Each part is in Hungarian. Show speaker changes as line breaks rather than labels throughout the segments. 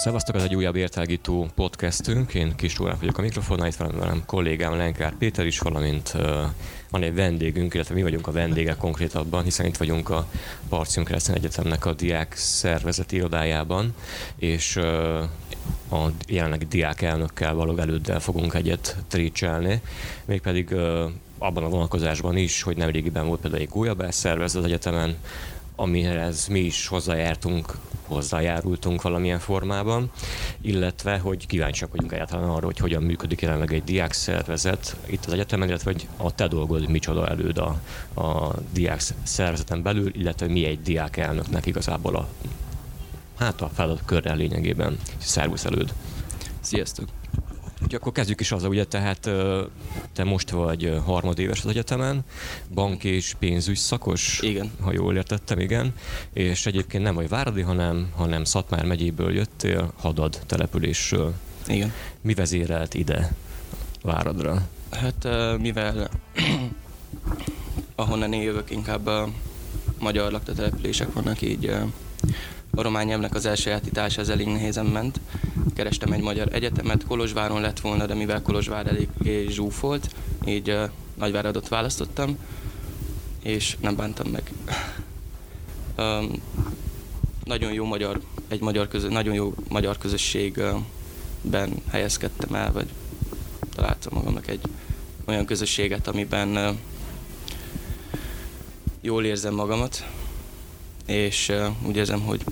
Szevasztok, ez egy újabb értelgító podcastünk. Én Kis Tóráf vagyok a mikrofonnál, itt van velem kollégám Lenkár Péter is, valamint uh, van egy vendégünk, illetve mi vagyunk a vendégek konkrétabban, hiszen itt vagyunk a Parcium Keresztény Egyetemnek a diák szervezeti irodájában, és uh, a jelenlegi diák elnökkel való előddel fogunk egyet trécselni, mégpedig uh, abban a vonalkozásban is, hogy nemrégiben volt például egy gólyabás szervez az egyetemen, amihez mi is hozzájártunk, hozzájárultunk valamilyen formában, illetve hogy kíváncsiak vagyunk egyáltalán arra, hogy hogyan működik jelenleg egy diák szervezet itt az egyetemen, illetve hogy a te dolgod micsoda előd a, a diák szervezeten belül, illetve mi egy diák elnöknek igazából a hát a feladat körrel lényegében. Szervusz előd!
Sziasztok!
Úgyhogy akkor kezdjük is azzal, ugye tehát te most vagy harmadéves az egyetemen, bank és pénzügy szakos,
igen.
ha jól értettem, igen, és egyébként nem vagy Váradi, hanem, hanem Szatmár megyéből jöttél, Hadad településről.
Igen.
Mi vezérelt ide Váradra?
Hát mivel ahonnan én jövök, inkább a magyar lakta települések vannak, így a román nyelvnek az elsajátítása az elég nehézen ment. Kerestem egy magyar egyetemet, Kolozsváron lett volna, de mivel Kolozsvár elég zsúfolt, így uh, Nagyváradot választottam, és nem bántam meg. um, nagyon jó magyar, egy magyar közö, nagyon jó magyar közösségben helyezkedtem el, vagy találtam magamnak egy olyan közösséget, amiben uh, jól érzem magamat, és uh, úgy érzem, hogy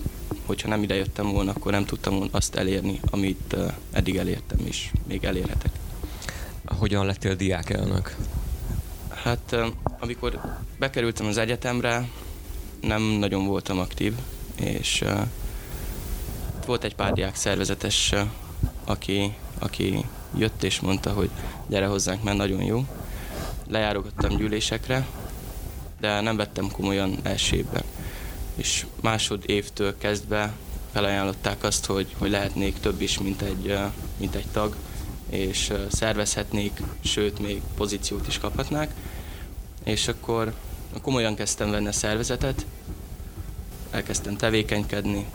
hogyha nem ide jöttem volna, akkor nem tudtam volna azt elérni, amit eddig elértem, és még elérhetek.
Hogyan lettél diákelnök?
Hát uh, amikor bekerültem az egyetemre, nem nagyon voltam aktív, és volt egy pár diák szervezetes, aki, aki jött és mondta, hogy gyere hozzánk, mert nagyon jó. Lejárogattam gyűlésekre, de nem vettem komolyan első évben és másod évtől kezdve felajánlották azt, hogy, hogy lehetnék több is, mint egy, mint egy tag, és szervezhetnék, sőt, még pozíciót is kaphatnák. És akkor komolyan kezdtem venni a szervezetet, elkezdtem tevékenykedni,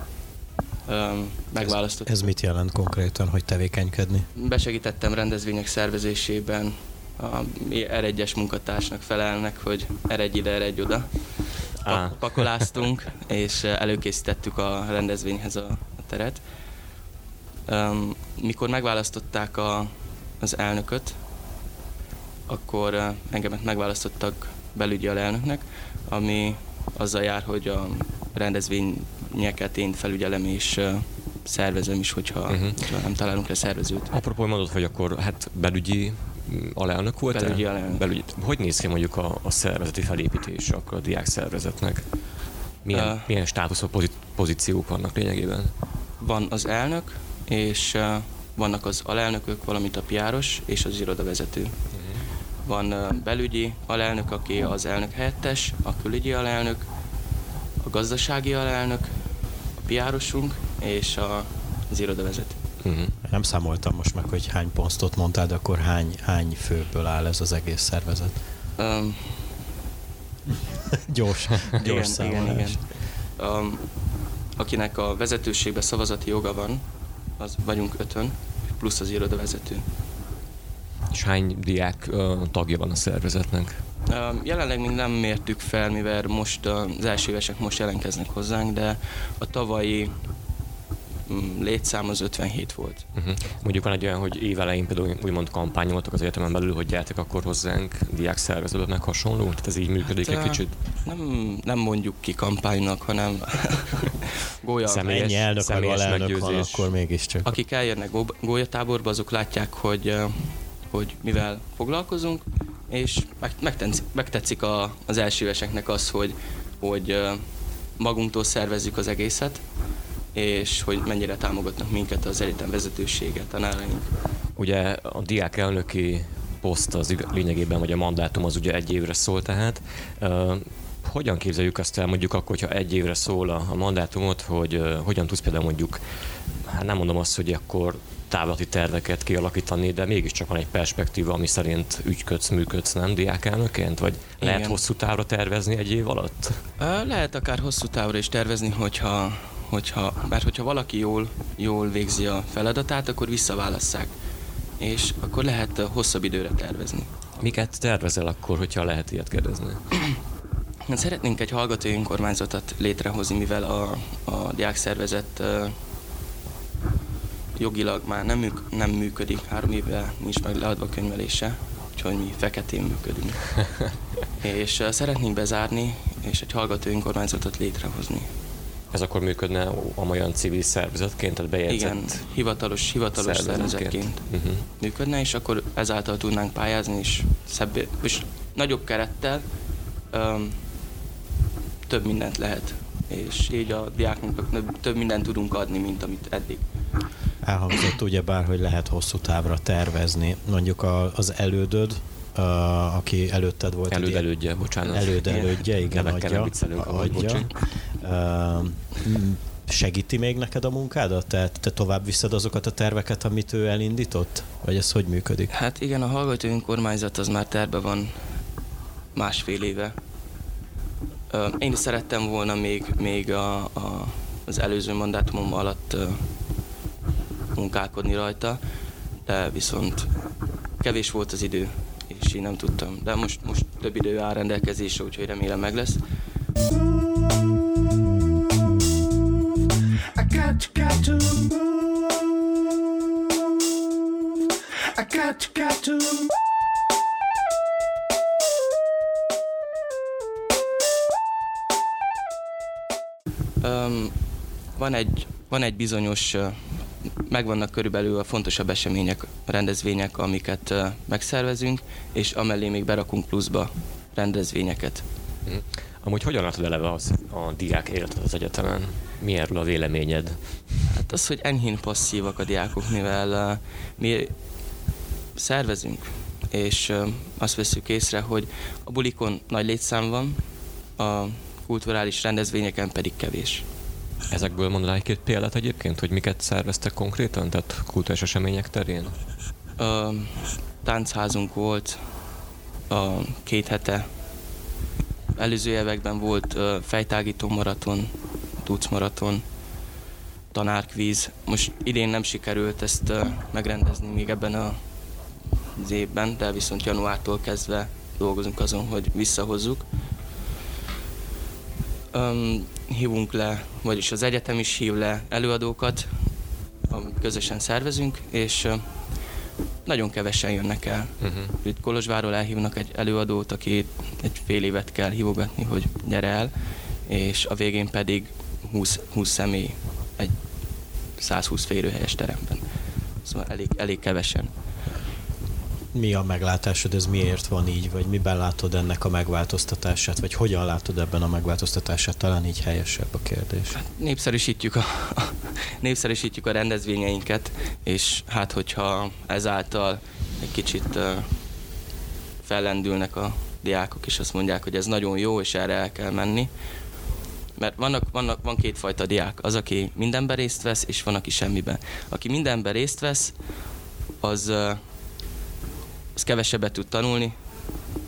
megválasztottam.
Ez, ez mit jelent konkrétan, hogy tevékenykedni?
Besegítettem rendezvények szervezésében, a R1-es munkatársnak felelnek, hogy eredj ide, eredj oda pak- pakoláztunk, és előkészítettük a rendezvényhez a, a teret. Um, mikor megválasztották a, az elnököt, akkor uh, engemet megválasztottak belügyi alelnöknek, ami azzal jár, hogy a rendezvényeket én felügyelem és uh, szervezem is, hogyha, uh-huh. nem találunk le szervezőt.
Apropó, mondod, hogy akkor hát belügyi alelnök volt?
Belügyi alelnök. Belügyi.
Hogy néz ki mondjuk a, a szervezeti felépítés akkor a diák szervezetnek? Milyen, uh, milyen státuszok, pozí- pozíciók vannak lényegében?
Van az elnök, és uh, vannak az alelnökök, valamint a piáros és az irodavezető. Uh-huh. Van uh, belügyi alelnök, aki az elnök helyettes, a külügyi alelnök, a gazdasági alelnök, a piárosunk és a, az irodavezető.
Uh-huh. Nem számoltam most meg, hogy hány posztot mondtál, de akkor hány, hány főből áll ez az egész szervezet? Um, gyors, gyors
igen, igen, igen. Um, akinek a vezetőségbe szavazati joga van, az vagyunk ötön, plusz az irodavezető.
És hány diák uh, tagja van a szervezetnek?
Jelenleg még nem mértük fel, mivel most az első évesek most jelentkeznek hozzánk, de a tavalyi létszám az 57 volt.
Uh-huh. Mondjuk van egy olyan, hogy évelején például úgymond kampányoltak az egyetemen belül, hogy gyertek akkor hozzánk diák szervezetnek hasonló? Tehát ez így működik hát, egy kicsit?
Nem, nem mondjuk ki kampánynak, hanem
gólya. Személyes, Ennyi elnök személyes alelnök van, akkor mégiscsak.
Akik eljönnek gólyatáborba, azok látják, hogy, hogy mivel foglalkozunk, és megtetszik, megtetszik a, az első eseknek az, hogy, hogy magunktól szervezzük az egészet, és hogy mennyire támogatnak minket az egyetem vezetősége, tanáraink.
Ugye a diák elnöki poszt az lényegében, vagy a mandátum az ugye egy évre szól tehát. Uh, hogyan képzeljük azt el mondjuk akkor, hogyha egy évre szól a, a mandátumot, hogy uh, hogyan tudsz például mondjuk, hát nem mondom azt, hogy akkor távlati terveket kialakítani, de mégiscsak van egy perspektíva, ami szerint ügyködsz, működsz, nem diákelnöként? Vagy Igen. lehet hosszú távra tervezni egy év alatt?
Lehet akár hosszú távra is tervezni, hogyha, hogyha, mert hogyha valaki jól, jól végzi a feladatát, akkor visszaválasszák. És akkor lehet hosszabb időre tervezni.
Miket tervezel akkor, hogyha lehet ilyet kérdezni?
Hát szeretnénk egy hallgatói önkormányzatot létrehozni, mivel a, a diákszervezet jogilag már nem, műk, nem működik, három éve nincs meg leadva könyvelése, úgyhogy mi feketén működünk. és uh, szeretnénk bezárni, és egy hallgató önkormányzatot létrehozni.
Ez akkor működne olyan civil szervezetként, tehát bejegyzett
Igen, hivatalos, hivatalos szervezetként, szervezetként uh-huh. működne, és akkor ezáltal tudnánk pályázni, és, szebb, és nagyobb kerettel um, több mindent lehet, és így a diáknak több mindent tudunk adni, mint amit eddig.
Elhangzott ugyebár, hogy lehet hosszú távra tervezni. Mondjuk a, az elődöd, uh, aki előtted volt.
Előd elődje, bocsánat.
Előd elődje, igen, adja. adja. Segíti még neked a munkádat? Tehát te tovább viszed azokat a terveket, amit ő elindított? Vagy ez hogy működik?
Hát igen, a hallgató önkormányzat az már terve van másfél éve. Én is szerettem volna még, még a, a, az előző mandátumom alatt munkálkodni rajta, de viszont kevés volt az idő, és én nem tudtam. De most, most több idő áll rendelkezésre, úgyhogy remélem meg lesz. Got, got to move. I got, got to Um, van egy, van egy bizonyos megvannak körülbelül a fontosabb események, rendezvények, amiket megszervezünk, és amellé még berakunk pluszba rendezvényeket.
Mm. Amúgy hogyan látod eleve az, a diák életet az egyetemen? Mi erről a véleményed?
Hát az, hogy enyhén passzívak a diákok, mivel uh, mi szervezünk, és uh, azt veszük észre, hogy a bulikon nagy létszám van, a kulturális rendezvényeken pedig kevés.
Ezekből mondanál egy-két példát egyébként, hogy miket szerveztek konkrétan, tehát kultúrás események terén?
A táncházunk volt a két hete. Előző években volt fejtágító maraton, tudsz maraton, tanárkvíz. Most idén nem sikerült ezt megrendezni még ebben a, az évben, de viszont januártól kezdve dolgozunk azon, hogy visszahozzuk um, hívunk le, vagyis az egyetem is hív le előadókat, amit közösen szervezünk, és nagyon kevesen jönnek el. Uh-huh. Itt Kolozsváról elhívnak egy előadót, aki egy fél évet kell hívogatni, hogy gyere el, és a végén pedig 20, 20 személy egy 120 férőhelyes teremben. Szóval elég, elég kevesen.
Mi a meglátásod, ez miért van így, vagy miben látod ennek a megváltoztatását, vagy hogyan látod ebben a megváltoztatását, talán így helyesebb a kérdés. Hát
népszerűsítjük a, népszerűsítjük a rendezvényeinket, és hát hogyha ezáltal egy kicsit fellendülnek a diákok, és azt mondják, hogy ez nagyon jó, és erre el kell menni, mert vannak, vannak, van kétfajta diák. Az, aki mindenben részt vesz, és van, aki semmiben. Aki mindenben részt vesz, az az kevesebbet tud tanulni,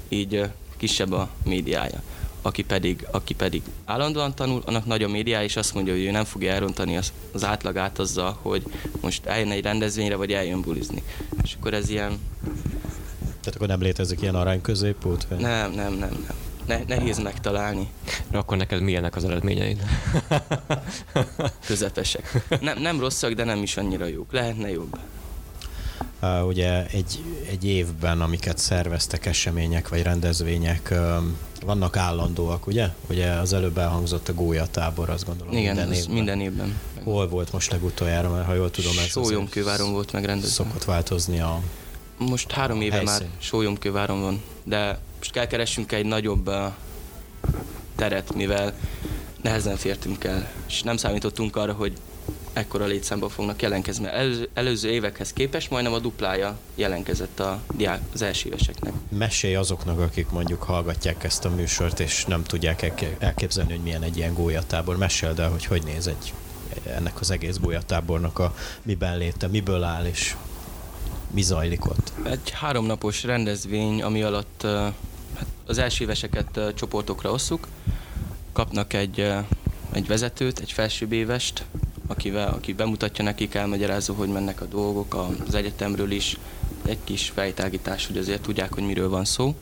így kisebb a médiája. Aki pedig, aki pedig állandóan tanul, annak nagy a médiája, és azt mondja, hogy ő nem fogja elrontani az, az átlagát azzal, hogy most eljön egy rendezvényre, vagy eljön bulizni. És akkor ez ilyen...
Tehát akkor nem létezik ilyen arány középút?
Vagy? Nem, nem, nem, nem. Ne, nehéz megtalálni.
De akkor neked milyenek az eredményeid?
Közepesek. Nem, nem rosszak, de nem is annyira jók. Lehetne jobb.
Uh, ugye egy, egy évben, amiket szerveztek események vagy rendezvények, um, vannak állandóak, ugye? Ugye az előbb elhangzott a Gólya tábor, azt gondolom.
Igen, minden évben. minden évben.
Hol volt most legutoljára, mert ha jól tudom, ez
Sólyomkőváron volt megrendezve.
Szokott változni a
Most három éve helyszín. már Sólyomkőváron van, de most kell keressünk egy nagyobb uh, teret, mivel nehezen fértünk el, és nem számítottunk arra, hogy ekkora létszámban fognak jelentkezni. Előző, előző évekhez képest majdnem a duplája jelentkezett a diák, az első éveseknek.
Mesélj azoknak, akik mondjuk hallgatják ezt a műsort, és nem tudják elképzelni, hogy milyen egy ilyen gólyatábor. Meséld el, hogy hogy néz egy ennek az egész gólyatábornak a miben léte, miből áll, és mi zajlik ott?
Egy háromnapos rendezvény, ami alatt az első éveseket csoportokra osszuk, kapnak egy, egy vezetőt, egy felsőbb évest, akivel, aki bemutatja nekik, elmagyarázza, hogy mennek a dolgok az egyetemről is, egy kis fejtágítás, hogy azért tudják, hogy miről van szó.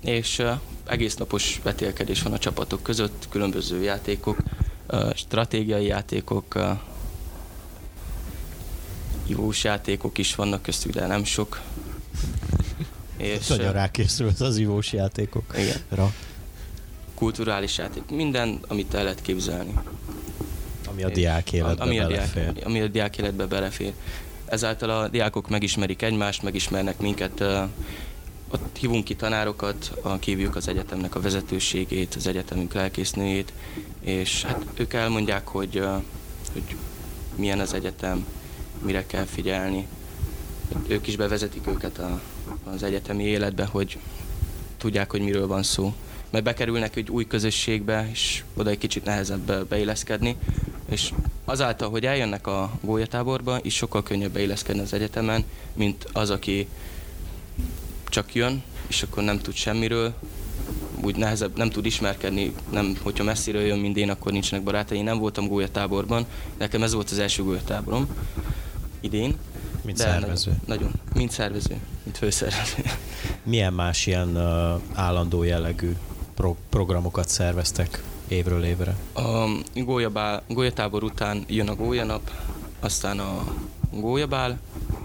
És egész napos vetélkedés van a csapatok között, különböző játékok, stratégiai játékok, ivós játékok is vannak köztük, de nem sok.
És, Nagyon rákészült az ivós játékokra.
Igen. Kulturális játék, minden, amit el lehet képzelni.
Ami a diák életbe ami a belefér.
Diák, ami a diák életbe belefér. Ezáltal a diákok megismerik egymást, megismernek minket, ott hívunk ki tanárokat, kívjuk az egyetemnek a vezetőségét, az egyetemünk lelkésznőjét, és hát ők elmondják, hogy, hogy milyen az egyetem, mire kell figyelni. Ők is bevezetik őket a, az egyetemi életbe, hogy tudják, hogy miről van szó. Mert bekerülnek egy új közösségbe, és oda egy kicsit nehezebb beilleszkedni, és azáltal, hogy eljönnek a gólyatáborba, is sokkal könnyebb beilleszkedni az egyetemen, mint az, aki csak jön, és akkor nem tud semmiről, úgy nehezebb, nem tud ismerkedni, nem, hogyha messziről jön, mint én, akkor nincsenek barátai. Én nem voltam gólyatáborban, nekem ez volt az első gólyatáborom idén.
Mint de szervező.
Nagyon, nagyon, mint szervező, mint főszervező.
Milyen más ilyen uh, állandó jellegű pro- programokat szerveztek évről évre?
A gólyabál, gólyatábor után jön a gólyanap, aztán a gólyabál,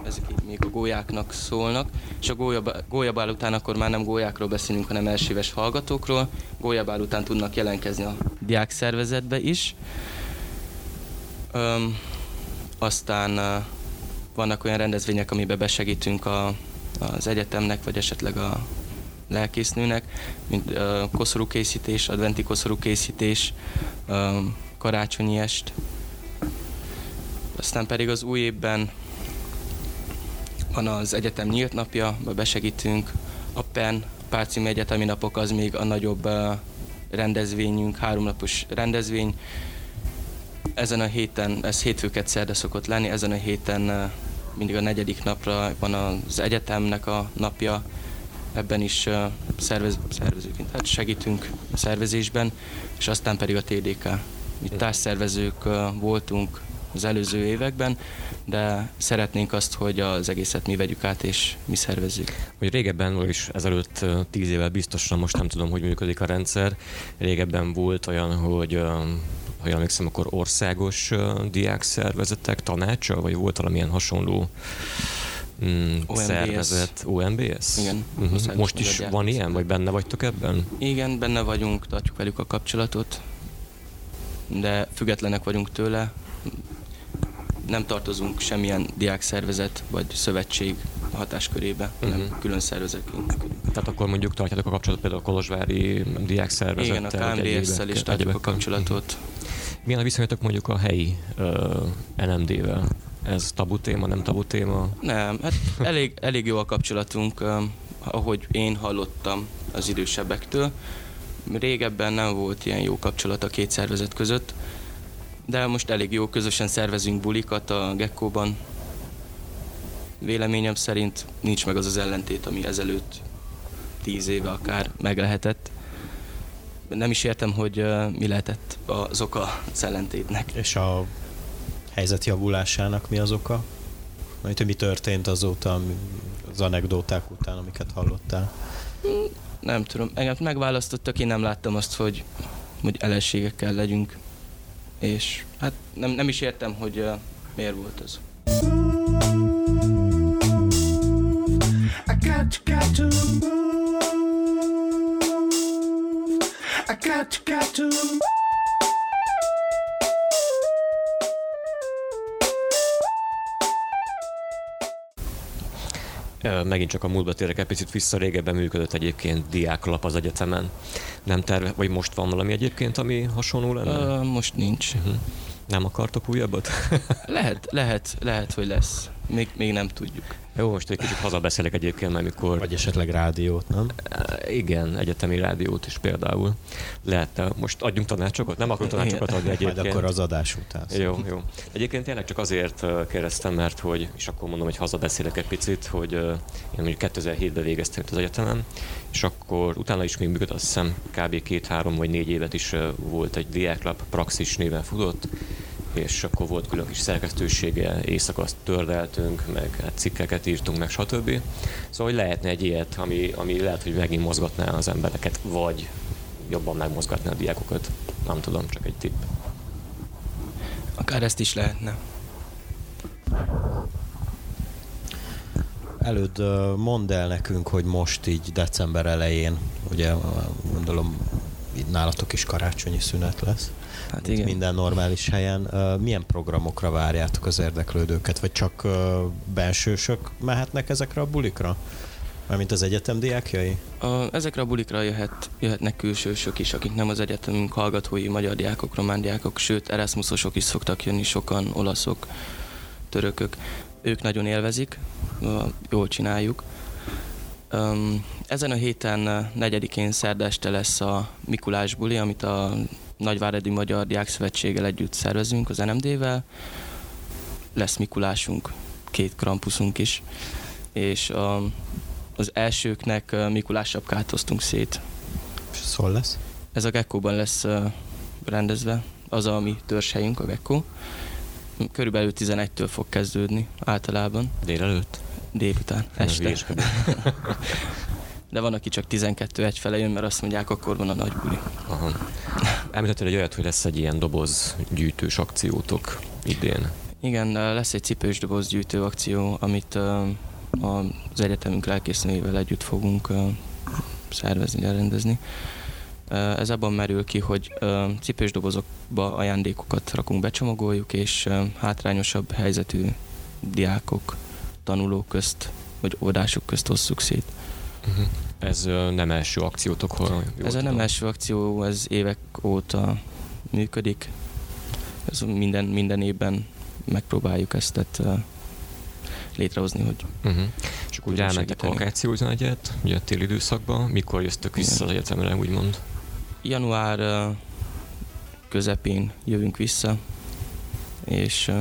ezek így még a gólyáknak szólnak, és a gólyabál, gólyabál után akkor már nem gólyákról beszélünk, hanem elsőves hallgatókról. Gólyabál után tudnak jelentkezni a diák szervezetbe is. Öm, aztán vannak olyan rendezvények, amiben besegítünk a, az egyetemnek, vagy esetleg a lelkésznőnek, mint uh, koszorúkészítés, adventi koszorúkészítés, karácsonyi est. Aztán pedig az új évben van az egyetem nyílt napja, besegítünk. A PEN, Párcimi Egyetemi Napok az még a nagyobb rendezvényünk, háromnapos rendezvény. Ezen a héten, ez hétfőket szerde szokott lenni, ezen a héten mindig a negyedik napra van az egyetemnek a napja, ebben is szervez, szervezőként hát segítünk a szervezésben, és aztán pedig a TDK. Mi társszervezők voltunk az előző években, de szeretnénk azt, hogy az egészet mi vegyük át és mi szervezzük.
Hogy régebben, vagyis ezelőtt tíz évvel biztosan, most nem tudom, hogy működik a rendszer, régebben volt olyan, hogy ha jól emlékszem, akkor országos diák szervezetek tanácsa, vagy volt valamilyen hasonló mm, OMBS. szervezet, OMBS?
Igen.
Uh-huh. Most is van ilyen, vagy benne vagytok ebben?
Igen, benne vagyunk, tartjuk velük a kapcsolatot, de függetlenek vagyunk tőle. Nem tartozunk semmilyen diákszervezet vagy szövetség hatáskörébe, uh-huh. hanem külön szervezetként
Tehát akkor mondjuk tartjátok a kapcsolatot például a Kolozsvári diákszervezettel?
Igen, a KMDS-szel is tartjuk a kapcsolatot.
Milyen a viszonyatok mondjuk a helyi uh, NMD-vel? Ez tabu téma, nem tabu téma?
Nem, hát elég, elég jó a kapcsolatunk, um, ahogy én hallottam az idősebbektől. Régebben nem volt ilyen jó kapcsolat a két szervezet között, de most elég jó, közösen szervezünk bulikat a Gekkóban. Véleményem szerint nincs meg az az ellentét, ami ezelőtt tíz éve akár meg lehetett. Nem is értem, hogy mi lehetett az oka az ellentétnek.
És a helyzet javulásának mi az oka? Majd, hogy mi történt azóta, az anekdóták után, amiket hallottál?
Nem tudom. Engem megválasztottak, én nem láttam azt, hogy, hogy ellenségekkel legyünk. És hát nem, nem is értem, hogy uh, miért volt ez. I got to, got to move. Got got.
Megint csak a múltba térek egy picit vissza, régebben működött egyébként diáklap az egyetemen. Nem terve, vagy most van valami egyébként, ami hasonló lenne?
Most nincs. Uh-huh.
Nem akartok újabbat?
lehet, lehet, lehet, hogy lesz. Még, még nem tudjuk.
Jó, most egy kicsit hazabeszélek egyébként, mert mikor...
Vagy esetleg rádiót, nem?
Igen, egyetemi rádiót is például. Lehetne, most adjunk tanácsokat? Nem akarok tanácsokat adni egyébként.
Majd akkor az adás után.
Jó, jó. Egyébként tényleg csak azért kérdeztem, mert hogy, és akkor mondom, hogy hazabeszélek egy picit, hogy én mondjuk 2007-ben végeztem itt az egyetemen, és akkor utána is még működött, azt hiszem kb. két-három vagy négy évet is volt egy diáklap, Praxis néven futott, és akkor volt külön kis szerkesztősége, éjszaka azt tördeltünk, meg hát cikkeket írtunk, meg stb. Szóval hogy lehetne egy ilyet, ami, ami lehet, hogy megint mozgatná az embereket, vagy jobban megmozgatná a diákokat. Nem tudom, csak egy tipp.
Akár ezt is lehetne.
Előd mondd el nekünk, hogy most így december elején, ugye gondolom nálatok is karácsonyi szünet lesz. Hát igen. Minden normális helyen. Milyen programokra várjátok az érdeklődőket? Vagy csak belsősök mehetnek ezekre a bulikra? Mármint az egyetem diákjai?
A, ezekre a bulikra jöhet, jöhetnek külsősök is, akik nem az egyetemünk hallgatói, magyar diákok, román diákok, sőt Erasmusosok is szoktak jönni, sokan olaszok, törökök. Ők nagyon élvezik, jól csináljuk. Um, ezen a héten, negyedikén szerdeste lesz a Mikulás buli, amit a Nagyváradi Magyar Diákszövetséggel együtt szervezünk, az NMD-vel. Lesz Mikulásunk, két krampuszunk is, és a, az elsőknek Mikulás sapkát osztunk szét.
És hol lesz?
Ez a Gekkóban lesz rendezve, az a mi törzshelyünk, a Gekkó. Körülbelül 11-től fog kezdődni általában.
Délelőtt?
Délután, este. De van, aki csak 12 egyfele jön, mert azt mondják, akkor van a nagy buli. Aha.
Említettél egy olyat, hogy lesz egy ilyen doboz gyűjtős akciótok idén.
Igen, lesz egy cipős doboz gyűjtő akció, amit az egyetemünk lelkésznével együtt fogunk szervezni, elrendezni. Ez abban merül ki, hogy cipős dobozokba ajándékokat rakunk, becsomagoljuk, és hátrányosabb helyzetű diákok, tanulók közt, vagy óvodások közt osszuk szét.
Uh-huh. Ez nem első akciótok? Hol
ez a nem első akció, ez évek óta működik. Ez minden, minden évben megpróbáljuk ezt tehát, létrehozni, hogy
uh-huh. És akkor elmentek vakációzni egyet, ugye a téli időszakban. Mikor jöztök vissza Igen. az egyetemre, úgymond?
Január közepén jövünk vissza, és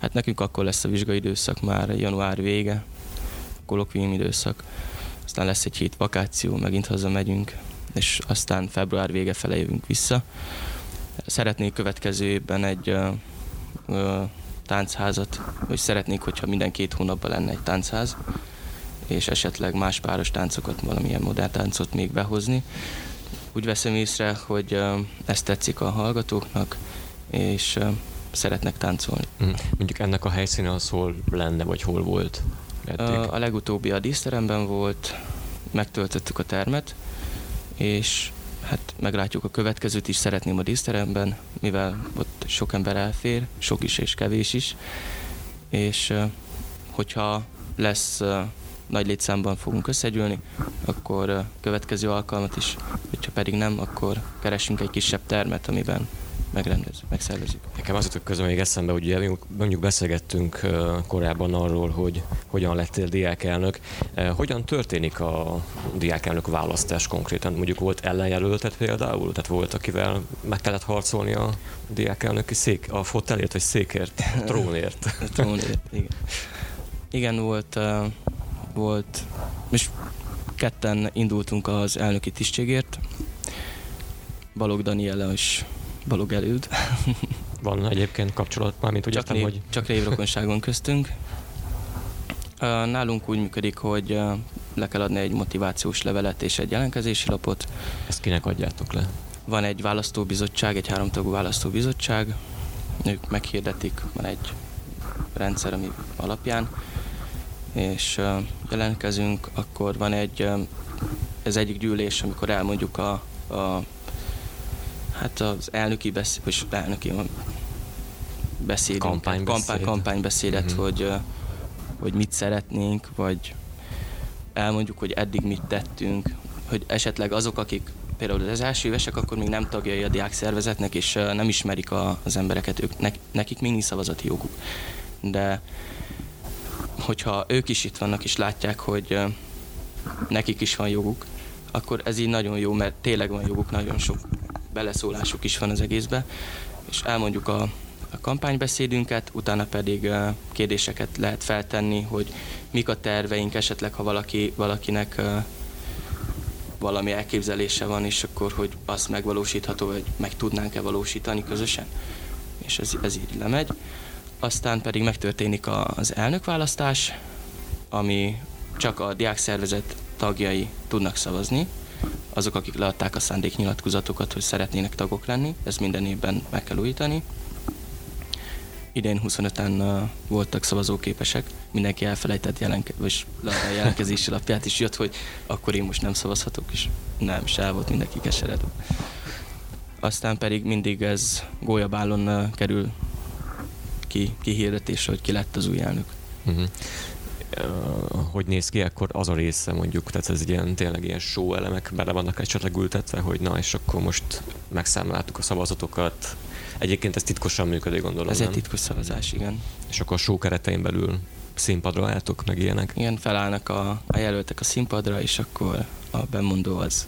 hát nekünk akkor lesz a vizsgai időszak már január vége, kolokvium időszak aztán lesz egy hét vakáció, megint hazamegyünk, és aztán február vége fele jövünk vissza. Szeretnék következő évben egy ö, ö, táncházat, vagy szeretnék, hogyha minden két hónapban lenne egy táncház, és esetleg más páros táncokat, valamilyen modern táncot még behozni. Úgy veszem észre, hogy ö, ezt tetszik a hallgatóknak, és szeretnek táncolni.
Mm. Mondjuk ennek a helyszíne az hol lenne, vagy hol volt?
A, a legutóbbi a díszteremben volt, megtöltöttük a termet, és hát meglátjuk a következőt is, szeretném a díszteremben, mivel ott sok ember elfér, sok is és kevés is, és hogyha lesz nagy létszámban fogunk összegyűlni, akkor következő alkalmat is, hogyha pedig nem, akkor keresünk egy kisebb termet, amiben megrendez, megszervezik.
Nekem az jutott közben még eszembe, hogy ugye mondjuk beszélgettünk korábban arról, hogy hogyan lettél diákelnök. Hogyan történik a diákelnök választás konkrétan? Mondjuk volt ellenjelöltet például? Tehát volt, akivel meg kellett harcolni a diákelnöki szék, a fotelért vagy székért, a trónért?
a trónért, igen. Igen, volt, volt, és ketten indultunk az elnöki tisztségért, Balog Daniela is Balog előd.
Van egyébként kapcsolat, mármint úgy
csak
értem,
név,
hogy...
Csak névrokonságon köztünk. Nálunk úgy működik, hogy le kell adni egy motivációs levelet és egy jelentkezési lapot.
Ezt kinek adjátok le?
Van egy választóbizottság, egy háromtagú választóbizottság. Ők meghirdetik, van egy rendszer, ami alapján, és jelentkezünk, akkor van egy, ez egyik gyűlés, amikor elmondjuk a, a Hát az elnöki beszéd, vagy elnöki beszéd,
kampánybeszéd.
kampány, kampánybeszédet, uh-huh. hogy, hogy mit szeretnénk, vagy elmondjuk, hogy eddig mit tettünk, hogy esetleg azok, akik például az első évesek akkor még nem tagjai a diák szervezetnek, és nem ismerik a, az embereket, ők, nekik még nincs szavazati joguk. De hogyha ők is itt vannak, és látják, hogy nekik is van joguk, akkor ez így nagyon jó, mert tényleg van joguk, nagyon sok beleszólásuk is van az egészbe, és elmondjuk a, a kampánybeszédünket, utána pedig kérdéseket lehet feltenni, hogy mik a terveink esetleg, ha valaki, valakinek valami elképzelése van, és akkor, hogy az megvalósítható, vagy meg tudnánk-e valósítani közösen. És ez, ez így lemegy. Aztán pedig megtörténik az elnökválasztás, ami csak a diákszervezet tagjai tudnak szavazni, azok, akik leadták a szándéknyilatkozatokat, hogy szeretnének tagok lenni, ezt minden évben meg kell újítani. Idén 25-en uh, voltak szavazóképesek, mindenki elfelejtett jelenke- vagy a jelentkezési lapját, és jött, hogy akkor én most nem szavazhatok, és nem, se volt mindenki keseredő. Aztán pedig mindig ez gólyabálon uh, kerül ki, kihirdetésre, hogy ki lett az új elnök. Uh-huh
hogy néz ki, akkor az a része mondjuk, tehát ez egy ilyen, tényleg ilyen show elemek bele vannak esetleg ültetve, hogy na és akkor most megszámláltuk a szavazatokat. Egyébként ez titkosan működik, gondolom.
Ez egy titkos szavazás, igen.
És akkor a show keretein belül színpadra álltok, meg ilyenek?
Igen, felállnak a, a jelöltek a színpadra, és akkor a bemondó az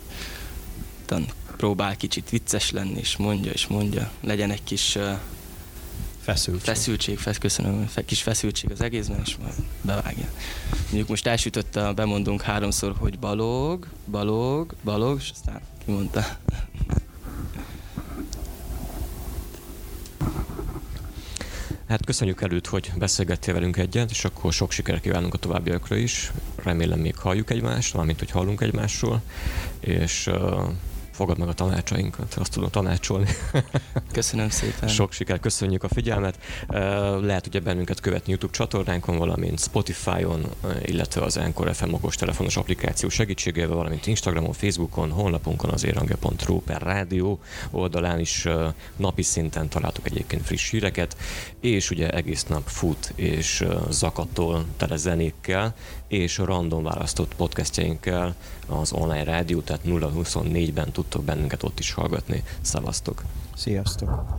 tan, próbál kicsit vicces lenni, és mondja, és mondja. Legyen egy kis
Feszültség.
Feszültség, fesz, köszönöm, fe, kis feszültség az egészben, és majd bevágja. Mondjuk most elsütötte a bemondunk háromszor, hogy balog, balog, balog, és aztán kimondta.
Hát köszönjük előtt, hogy beszélgettél velünk egyet, és akkor sok sikert kívánunk a továbbiakra is. Remélem még halljuk egymást, valamint hogy hallunk egymásról, és uh, fogad meg a tanácsainkat, azt tudom tanácsolni.
Köszönöm szépen.
Sok siker, köszönjük a figyelmet. Lehet ugye bennünket követni YouTube csatornánkon, valamint Spotify-on, illetve az Encore FM telefonos applikáció segítségével, valamint Instagramon, Facebookon, honlapunkon az érangja.ru per rádió oldalán is napi szinten találtuk egyébként friss híreket, és ugye egész nap fut és zakattól tele zenékkel, és random választott podcastjainkkel az online rádió, tehát 024-ben tudtok bennünket ott is hallgatni. Szevasztok!
Sziasztok!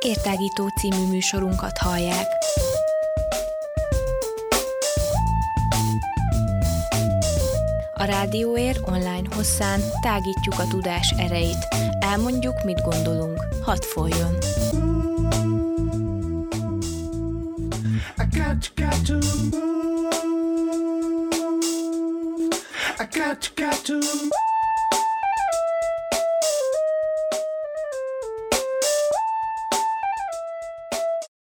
Értágító című műsorunkat hallják. A Rádióér online hosszán tágítjuk a tudás erejét. Elmondjuk, mit gondolunk. Hadd folyjon! I got, got to move. I got, got to move.